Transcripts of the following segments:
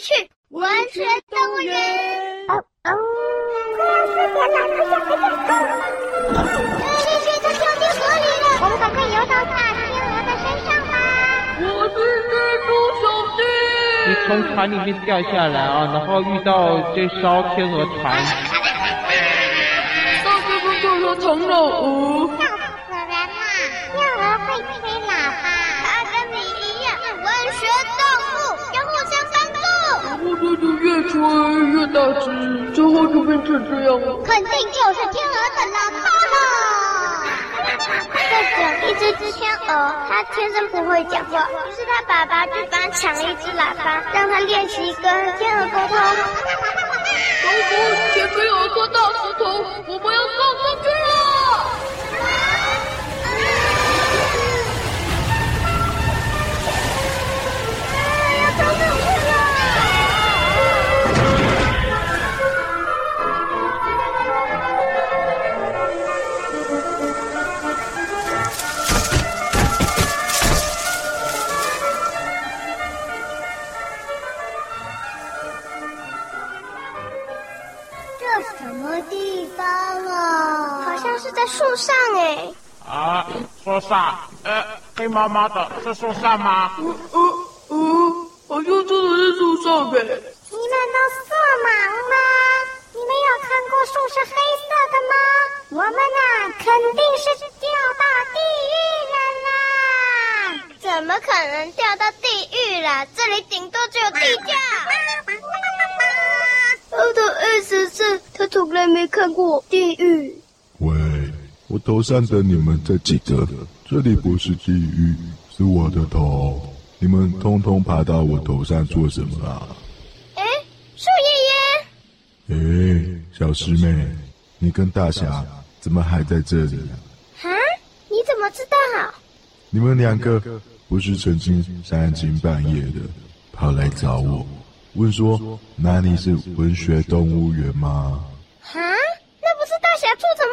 去文学动物园。哦哦，快要四点了，快点快点走！谢谢，它掉进河里了，我们赶快游到大天鹅的身上吧。我是蜘蛛小弟。你从船里面掉下来啊，然后遇到这艘天鹅船。上次不就有唐老鹅？这就越大只，最后就变成这样了。肯定就是天鹅的喇叭了。这个一只只天鹅，它天生不会讲话，于是它爸爸就帮它抢了一只喇叭，让它练习跟天鹅沟通。老虎，前面有一颗大石头，我们要撞上去了。树上哎。啊，树上，呃，黑毛毛的，是树上吗？呃呃呃，好像真的是树上呗。你们都色盲吗？你们有看过树是黑色的吗？我们呐，肯定是掉到地狱了啦！怎么可能掉到地狱啦？这里顶多只有地窖。他的意思是，他从来没看过地狱。喂，我头上的你们这几个，这里不是地狱，是我的头。你们通通爬到我头上做什么啊？哎，树爷爷，哎，小师妹，你跟大侠怎么还在这里啊？啊？你怎么知道？你们两个不是曾经三更半夜的跑来找我，问说哪里是文学动物园吗？啊？那不是大侠住的？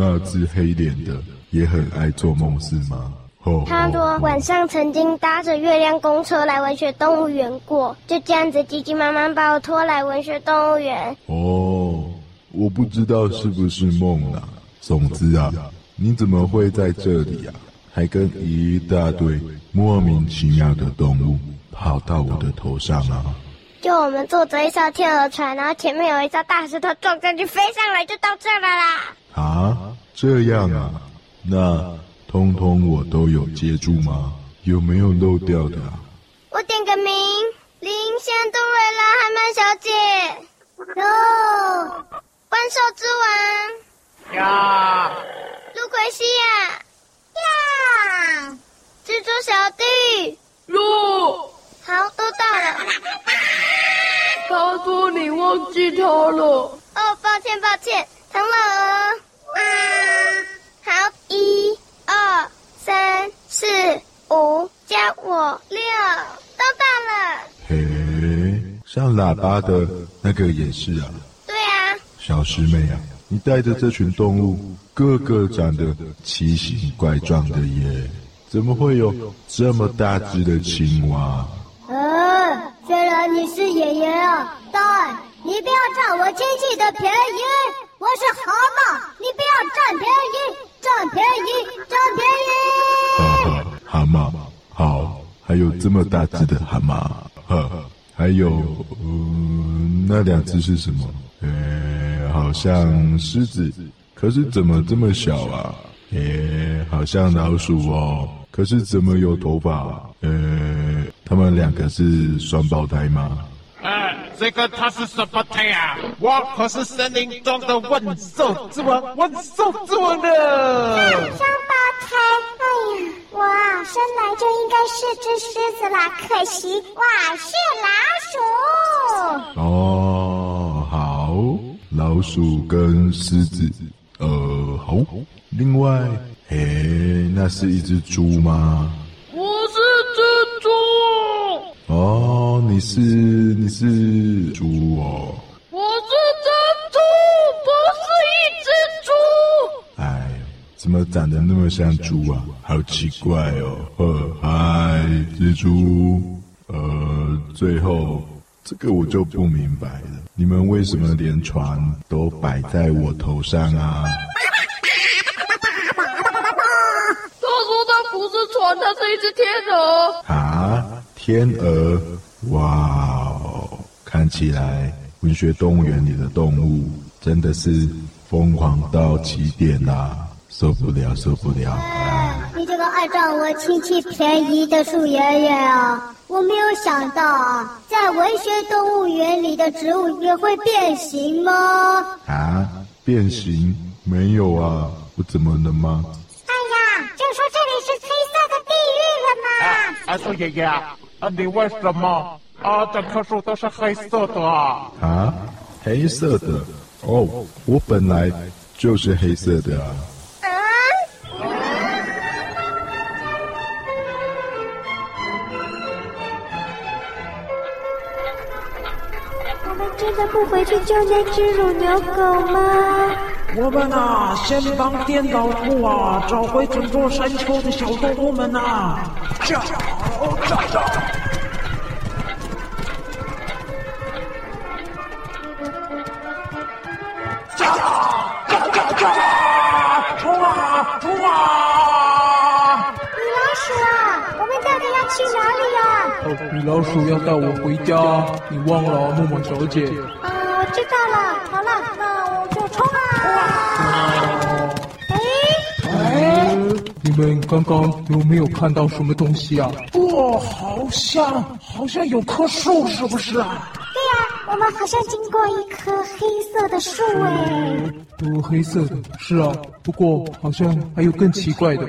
那只黑脸的也很爱做梦是吗？哦，他说晚上曾经搭着月亮公车来文学动物园过，就这样子急急忙忙把我拖来文学动物园。哦，我不知道是不是梦啦。总之啊，你怎么会在这里啊？还跟一大堆莫名其妙的动物跑到我的头上啊？就我们坐着一艘天鹅船，然后前面有一艘大石头撞上去，飞上来就到这了啦。啊，这样啊？那通通我都有接住吗？有没有漏掉的啊？我点个名，林仙杜瑞拉汉曼小姐。哟，万兽之王。呀，路奎西亚。呀，蜘蛛小弟。哟，好，都到了。他说你忘记他了。哦，抱歉，抱歉，唐老鹅。啊，好，一、二、三、四、五，加我六，都到了。嘿，像喇叭的那个也是啊。对啊。小师妹啊，你带着这群动物，个个长得奇形怪状的耶，怎么会有这么大只的青蛙？嗯，虽然你是爷爷啊，但你不要占我亲戚的便宜。我是蛤蟆，你不要占便宜，占便宜，占便宜。蛤蟆，好，还有这么大只的蛤蟆，呵，还有，嗯、那两只是什么？呃，好像狮子，可是怎么这么小啊？诶，好像老鼠哦，可是怎么有头发？呃，他们两个是双胞胎吗？哎，这个他是什么胎啊？我可是森林中的万兽之王，万兽之王的。双胞胎，哎呀，我啊，生来就应该是只狮子啦，可惜我是老鼠。哦，好，老鼠跟狮子，呃，好。另外，嘿，那是一只猪吗？我是只猪。哦，你是你是猪哦。我是只猪，不是一只猪。哎，怎么长得那么像猪啊？好奇怪哦。呵，嗨，蜘蛛。呃，最后这个我就不明白了，你们为什么连船都摆在我头上啊？他说他不是船，他是一只天鹅。啊，天鹅！哇哦，看起来文学动物园里的动物真的是疯狂到极点啦、啊，受不了，受不了！啊，你这个爱占我亲戚便宜的树爷爷啊！我没有想到啊，在文学动物园里的植物也会变形吗？啊，变形？没有啊，我怎么了吗？哎呀，就说这里是黑色的地狱了嘛！啊，树爷爷，啊，你为什么啊？整棵树都是黑色的啊？啊，黑色的？哦，我本来就是黑色的啊。真的不回去救那只乳牛狗吗？我们啊，先帮颠倒兔啊找回整座山丘的小动物们呐！叫叫叫！叫叫叫叫！冲啊冲上上上上上上，冲啊冲啊！米老鼠啊，我们到底要去哪里呀？米老鼠要带我回家，你忘了，诺诺小姐。们刚刚有没有看到什么东西啊？哦，好像好像有棵树，是不是啊？对呀，我们好像经过一棵黑色的树哎。哦，黑色的，是啊。不过好像还有更奇怪的。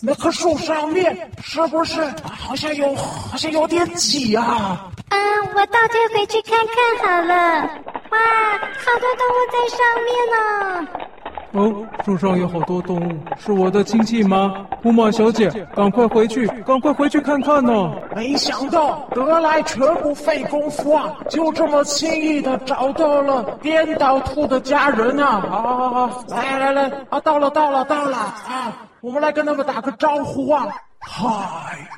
那棵树上面是不是好像有好像有点挤啊？嗯，我倒退回去看看好了。哇，好多动物在上面呢。哦，树上有好多动物，是我的亲戚吗？木马小姐，赶快回去，赶快回去看看呢。没想到得来全不费工夫啊，就这么轻易的找到了颠倒兔的家人啊！好好好，来来来，啊，到了到了到了啊！我们来跟他们打个招呼啊！嗨，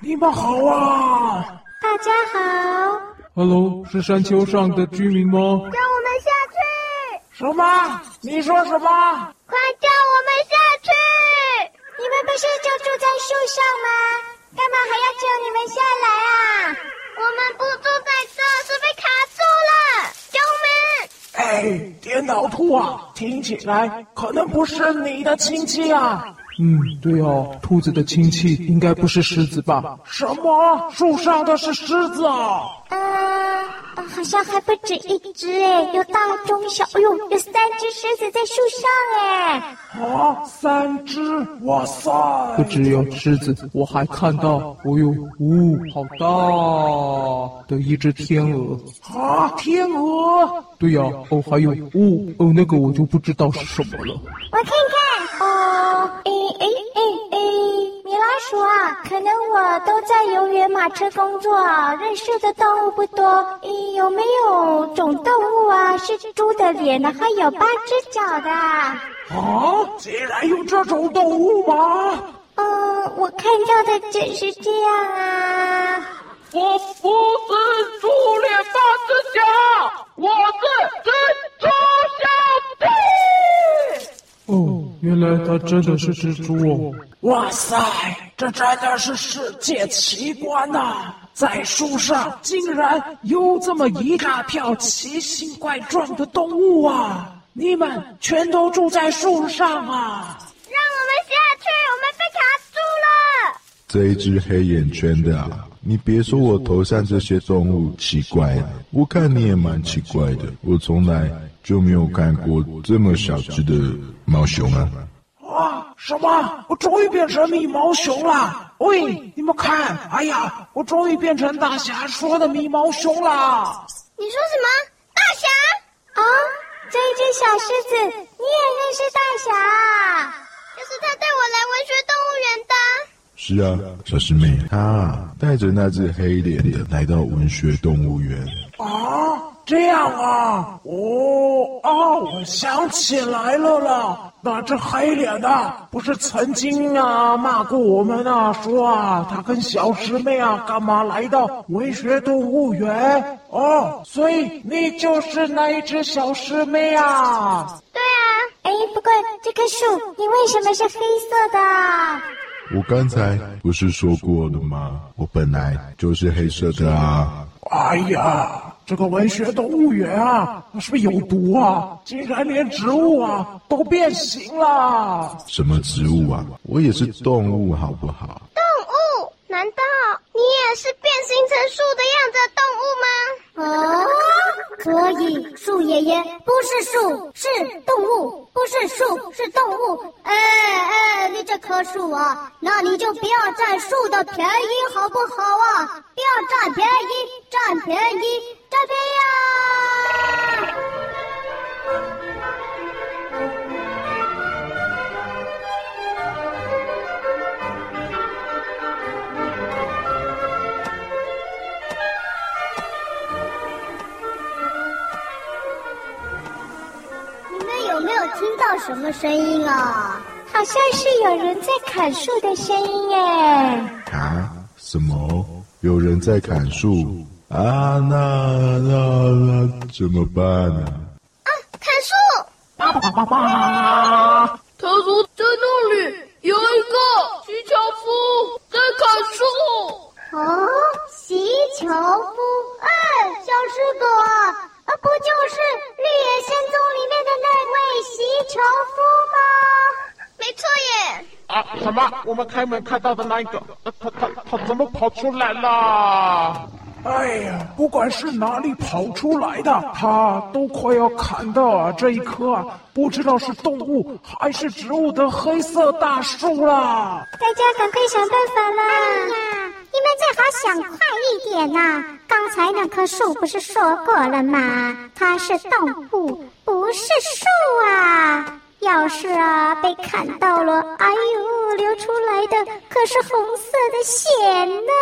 你们好啊！大家好。Hello，是山丘上的居民吗？让我们下去！什么？你说什么？快叫我们下去！你们不是就住在树上吗？干嘛还要叫你们下来啊？我们不住在这，是被卡住了！救命！哎，电脑兔啊，听起来可能不是你的亲戚啊。嗯，对哦，兔子的亲戚应该不是狮子吧？什么？树上的是狮子啊？嗯，好像还不止一只哎，有大中小，哎呦，有三只狮子在树上哎。啊，三只！哇塞！不只有狮子，我还看到，哦呦，呜、哦，好大的一只天鹅。啊，天鹅？对呀、啊，哦，还有，哦，哦，那个我就不知道是什么了。我看看，哦，诶。哎哎哎，米老鼠啊，可能我都在游园马车工作，认识的动物不多。诶，有没有种动物啊，是猪的脸呢，还有八只脚的？啊，竟然有这种动物吗？嗯，我看到的只是这样啊。我不是猪脸八只脚，我是蜘蛛小弟。哦，原来它真的是蜘蛛哦！哇塞，这真的是世界奇观呐、啊！在树上竟然有这么一大票奇形怪状的动物啊！你们全都住在树上啊！让我们下去，我们被卡住了。这一只黑眼圈的啊，你别说我头上这些动物奇怪，我看你也蛮奇怪的。我从来。就没有看过这么小只的毛熊啊！啊，什么？我终于变成米毛熊了！喂，你们看，哎呀，我终于变成大侠说的米毛熊了！你说什么？大侠？啊，这一只小狮子，你也认识大侠啊？就是他带我来文学动物园的。是啊，小师妹，他带着那只黑脸的来到文学动物园。啊？这样啊，哦哦，我想起来了啦，那只黑脸的不是曾经啊骂过我们啊，说啊他跟小师妹啊干嘛来到文学动物园？哦，所以你就是那一只小师妹啊？对啊。哎，不过这棵树你为什么是黑色的？我刚才不是说过了吗？我本来就是黑色的啊！哎呀，这个文学动物园啊，是不是有毒啊？竟然连植物啊都变形了！什么植物啊？我也是动物，好不好？动物？难道你也是变形成树的样子的动物吗？哦，所以树爷爷不是树，是动物，不是树，是动物。哎哎，你这棵树啊，那你就不要占树的便宜，好不好啊？不要占便宜，占便宜，占便宜啊！听到什么声音啊？好像是有人在砍树的声音耶！啊？什么？有人在砍树啊？那那那怎么办呢？啊，砍树！爸爸爸爸！他说在那里有一个西樵夫在砍树。哦，西樵夫，啊，什么？我们开门看到的那一个，他他他，怎么跑出来了？哎呀，不管是哪里跑出来的，他都快要砍到啊这一棵啊，不知道是动物还是植物的黑色大树啦。大家赶快想办法啦！哎你们最好想快一点呐、啊！刚才那棵树不是说过了吗？它是动物，不是树啊！要是啊被砍到了，哎呦，流出来的可是红色的血呢！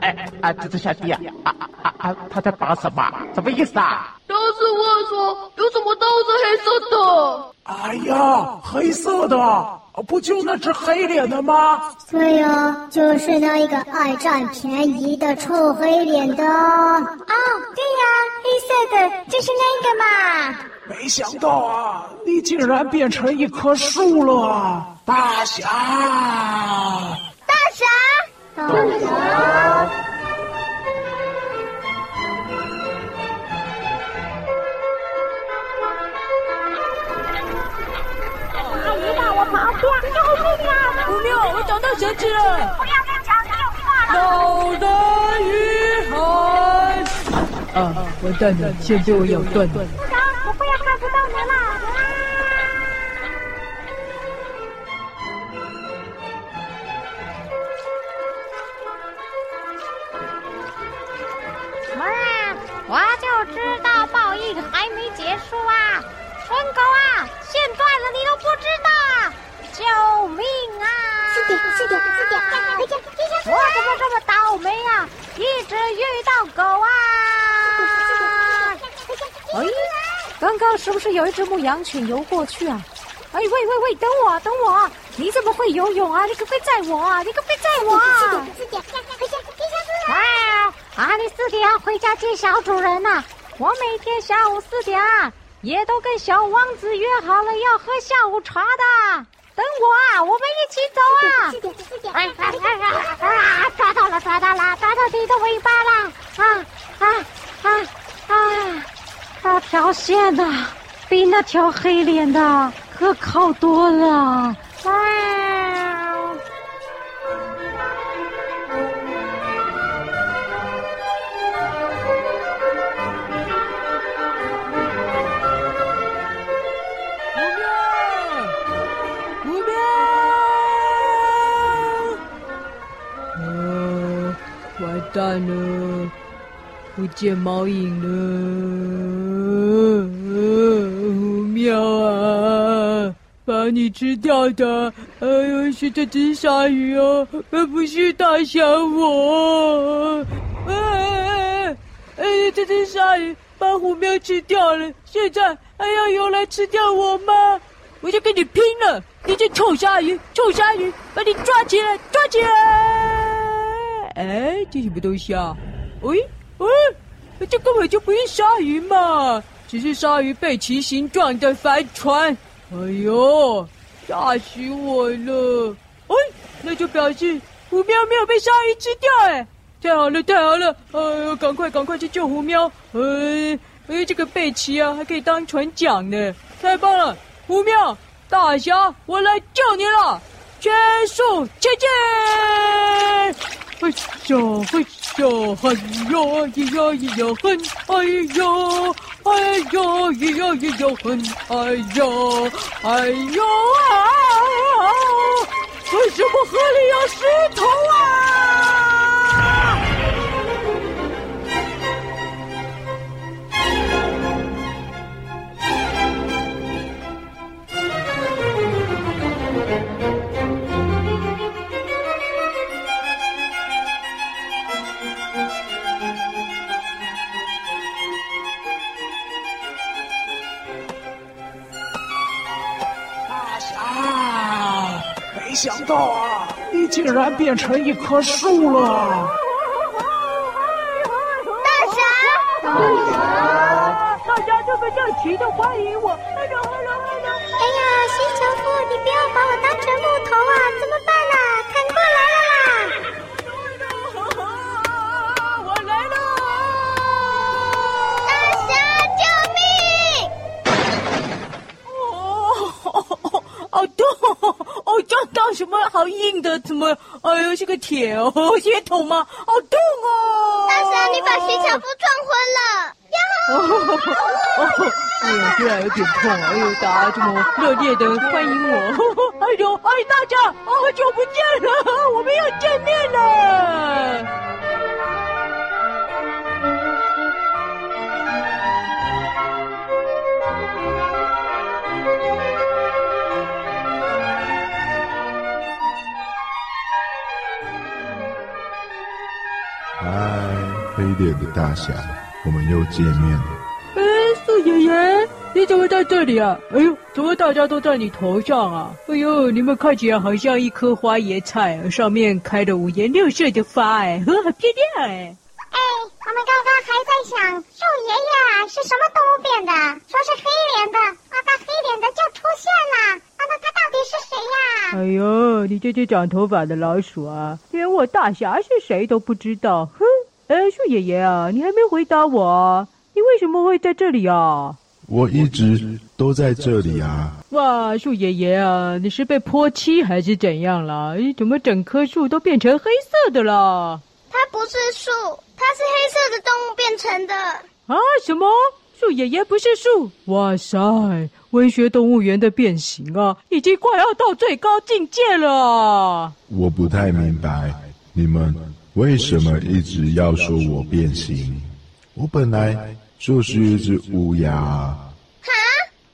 哎哎，这这小弟啊啊啊啊！他在打什么？什么意思啊？都是我说，有什么都是黑色的。哎呀，黑色的。不就那只黑脸的吗？对呀、啊，就是那一个爱占便宜的臭黑脸的。哦，对呀、啊，黑色的就是那个嘛。没想到啊，你竟然变成一棵树了，大侠！大侠！大侠！好救命啊！不妙，我找到小姐了！不要再讲电话了！脑袋一喊！啊，完蛋了，线被我咬断了。啊！我就知道报应还没结束啊！蠢狗啊，线断了你都不知道！救命啊！四点，四点，四点，回家，回家！我怎么这么倒霉啊？一直遇到狗啊！哎，刚刚是不是有一只牧羊犬游过去啊？哎，喂喂喂，等我，等我！你怎么会游泳啊？你可别载我啊！你可别载我啊！四点，四点，回家，回家！啊，啊，你四点要回家见小主人呐、我每天下午四点啊，也都跟小王子约好了要喝下午茶的。等我啊，我们一起走啊！四点，四点，哎哎哎哎啊！抓到了，抓到了，抓到你的尾巴了！啊啊啊啊！那条线呐、比那条黑脸的可靠多了。啊蛋了，不见猫影了，喵啊！把你吃掉的，哎呦，是这只鲨鱼哦，而不是大侠我。哎哎哎！哎，这只鲨鱼把虎喵吃掉了，现在还要游来吃掉我吗？我就跟你拼了！你这臭鲨鱼，臭鲨鱼，把你抓起来，抓起来！哎，这什么东西啊？喂、哎，喂、哎，这根本就不是鲨鱼嘛，只是鲨鱼背鳍形状的帆船。哎呦，吓死我了！哎，那就表示虎喵没有被鲨鱼吃掉，哎，太好了，太好了！哎呦，赶快，赶快去救虎喵！哎，哎，这个背鳍啊，还可以当船桨呢，太棒了！虎喵，大侠，我来救你了！全速前进！哎呦，哎呦，哎呦，咿呀咿呀哼，哎呦，哎呦，咿呀咿呀哼，哎呦，哎呦啊！为什么河里有石头啊？想到啊，你竟然变成一棵树了！大侠，大侠，大家这么热情的欢迎我！哎呀，新樵夫，你不要把我当成木头啊！怎么办什么好硬的？怎么？哎呦，是个铁哦，铁桶吗？好痛哦！大侠，你把徐樵夫撞昏了！呀！哎呀，虽然有点痛，哎呦，大家这么热烈的欢迎我！哎呦，哎，大家，好久不见了，我们又大侠，我们又见面了。哎，树爷爷，你怎么在这里啊？哎呦，怎么大家都在你头上啊？哎呦，你们看起来好像一棵花椰菜，上面开的五颜六色的花，哎，呵，很漂亮哎。哎，我们刚刚还在想树爷爷是什么动物变的，说是黑脸的，啊，那黑脸的就出现了，啊，那他到底是谁呀？哎呦，你这只长头发的老鼠啊，连我大侠是谁都不知道，哼。哎，树爷爷啊，你还没回答我啊？你为什么会在这里啊？我一直都在这里啊！哇，树爷爷啊，你是被泼漆还是怎样了？怎么整棵树都变成黑色的了？它不是树，它是黑色的动物变成的。啊？什么？树爷爷不是树？哇塞，文学动物园的变形啊，已经快要到最高境界了。我不太明白你们。为什么一直要说我变形？我本来就是一只乌鸦。哈？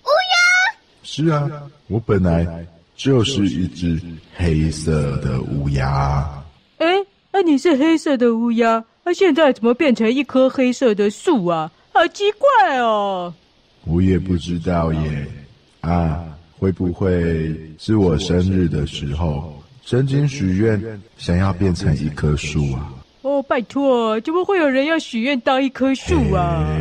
乌鸦？是啊，我本来就是一只黑色的乌鸦。哎，那你是黑色的乌鸦，那现在怎么变成一棵黑色的树啊？好奇怪哦！我也不知道耶。啊，会不会是我生日的时候？曾经许愿想要变成一棵树啊！哦，拜托，怎么会有人要许愿当一棵树啊？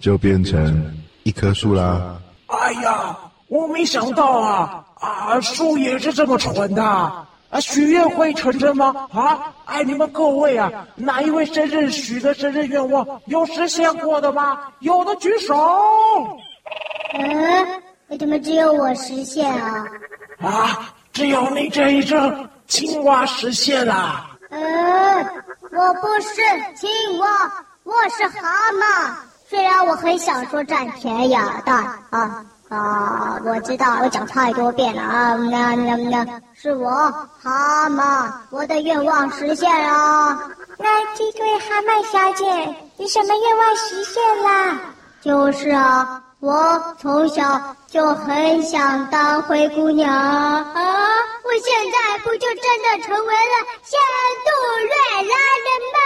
就变成一棵树啦！哎呀，我没想到啊！啊，树也是这么蠢的啊！许愿会成真吗？啊！哎，你们各位啊，哪一位生日许的生日愿望有实现过的吗？有的举手。嗯，为什么只有我实现啊？啊！只有你这一只青蛙实现了。嗯，我不是青蛙，我是蛤蟆。虽然我很想说占便宜，但啊啊，我知道我讲太多遍了啊，那那那是我蛤蟆，我的愿望实现了。那这位蛤蟆小姐，你什么愿望实现了？就是啊。我从小就很想当灰姑娘啊！我现在不就真的成为了仙杜瑞拉人吗？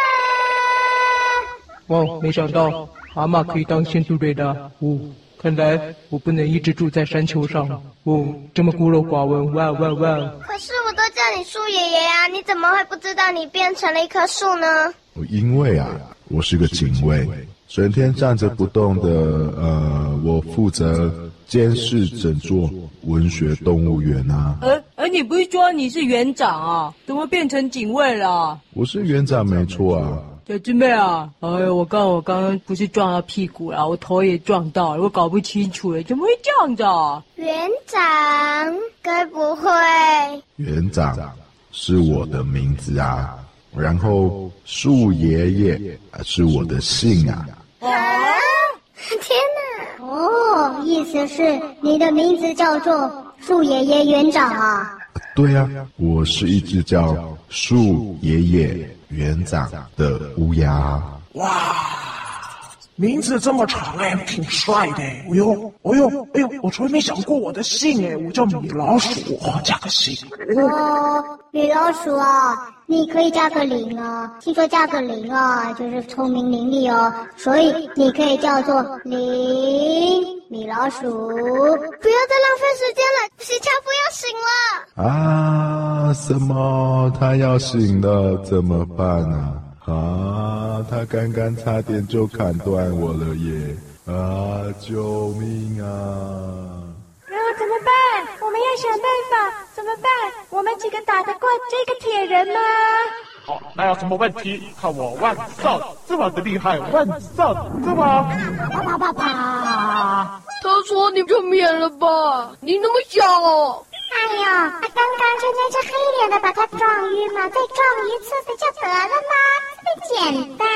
哦，没想到蛤蟆可以当仙杜瑞达。哦，看来我不能一直住在山丘上。哦，这么孤陋寡闻，哇哇哇！可是我都叫你树爷爷呀，你怎么会不知道你变成了一棵树呢？因为啊，我是个警卫，整天站着不动的。呃，我负责监视整座文学动物园啊。呃呃，你不是说你是园长啊？怎么变成警卫了？我是园长，没错啊。小师妹啊，哎呀，我刚我刚刚不是撞到屁股了，我头也撞到了，我搞不清楚了，怎么会这样子啊？园长，该不会？园长是我的名字啊，然后树爷爷是我的姓啊。啊！天哪！哦，意思是你的名字叫做树爷爷园长啊？对呀、啊，我是一只叫树爷爷园长的乌鸦。哇，名字这么长哎，挺帅的。哎呦，哎呦，哎呦，我从来没想过我的姓哎，我叫米老鼠，哦、加个姓。哦，米老鼠啊，你可以加个零啊，听说加个零啊，就是聪明伶俐哦，所以你可以叫做零。米老鼠，不要再浪费时间了，喜樵夫要醒了！啊，什么？他要醒了，怎么办呢？啊？啊，他刚刚差点就砍断我了耶！啊，救命啊！那、啊、怎么办？我们要想办法，怎么办？我们几个打得过这个铁人吗？好，那有什么问题？看我万兽之王的厉害！万兽之王！啪啪啪啪！他说你就免了吧，你那么小哦。哎呦，他刚刚就那只黑脸的把他撞晕了，再撞一次不就得了吗？简单。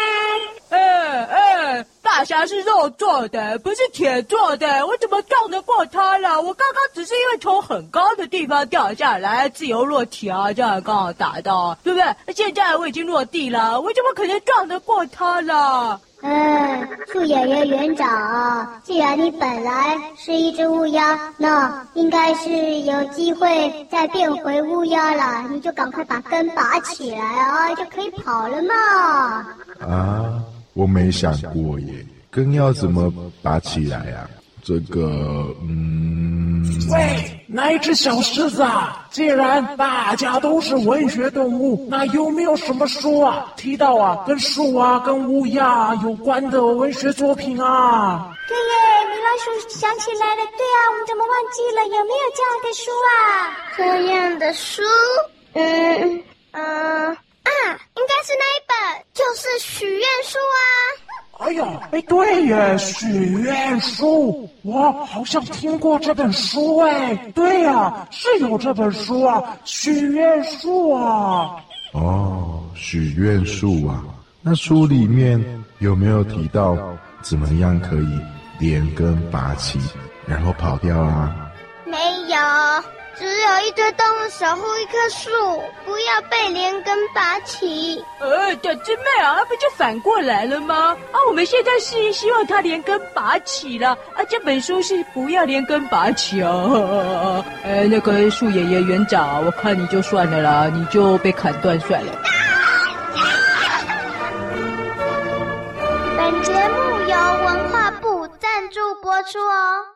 哎哎，大侠是肉做的，不是铁做的，我怎么撞得过他了？我刚刚只是因为从很高的地方掉下来，自由落体啊，这样刚好打到，对不对？现在我已经落地了，我怎么可能撞得过他了？哎，树爷爷园长，既然你本来是一只乌鸦，那应该是有机会再变回乌鸦了。你就赶快把根拔起来啊，就可以跑了嘛。啊，我没想过耶，根要怎么拔起来呀？这个，嗯，喂，那一只小狮子啊，既然大家都是文学动物，那有没有什么书啊提到啊跟树啊跟乌鸦有关的文学作品啊？对耶，米老鼠想起来了，对啊，我们怎么忘记了？有没有这样的书啊？这样的书，嗯嗯啊，应该是那一本，就是许愿树啊。哎呀，哎，对耶，许愿树，我好像听过这本书哎，对呀，是有这本书啊，许愿树啊。哦，许愿树啊，那书里面有没有提到怎么样可以连根拔起，然后跑掉啊？没有。只有一堆动物守护一棵树，不要被连根拔起。呃，小师妹啊，不就反过来了吗？啊，我们现在是希望它连根拔起了，啊，这本书是不要连根拔起哦。呃，那个树爷爷园长，我看你就算了啦，你就被砍断算了。本节目由文化部赞助播出哦。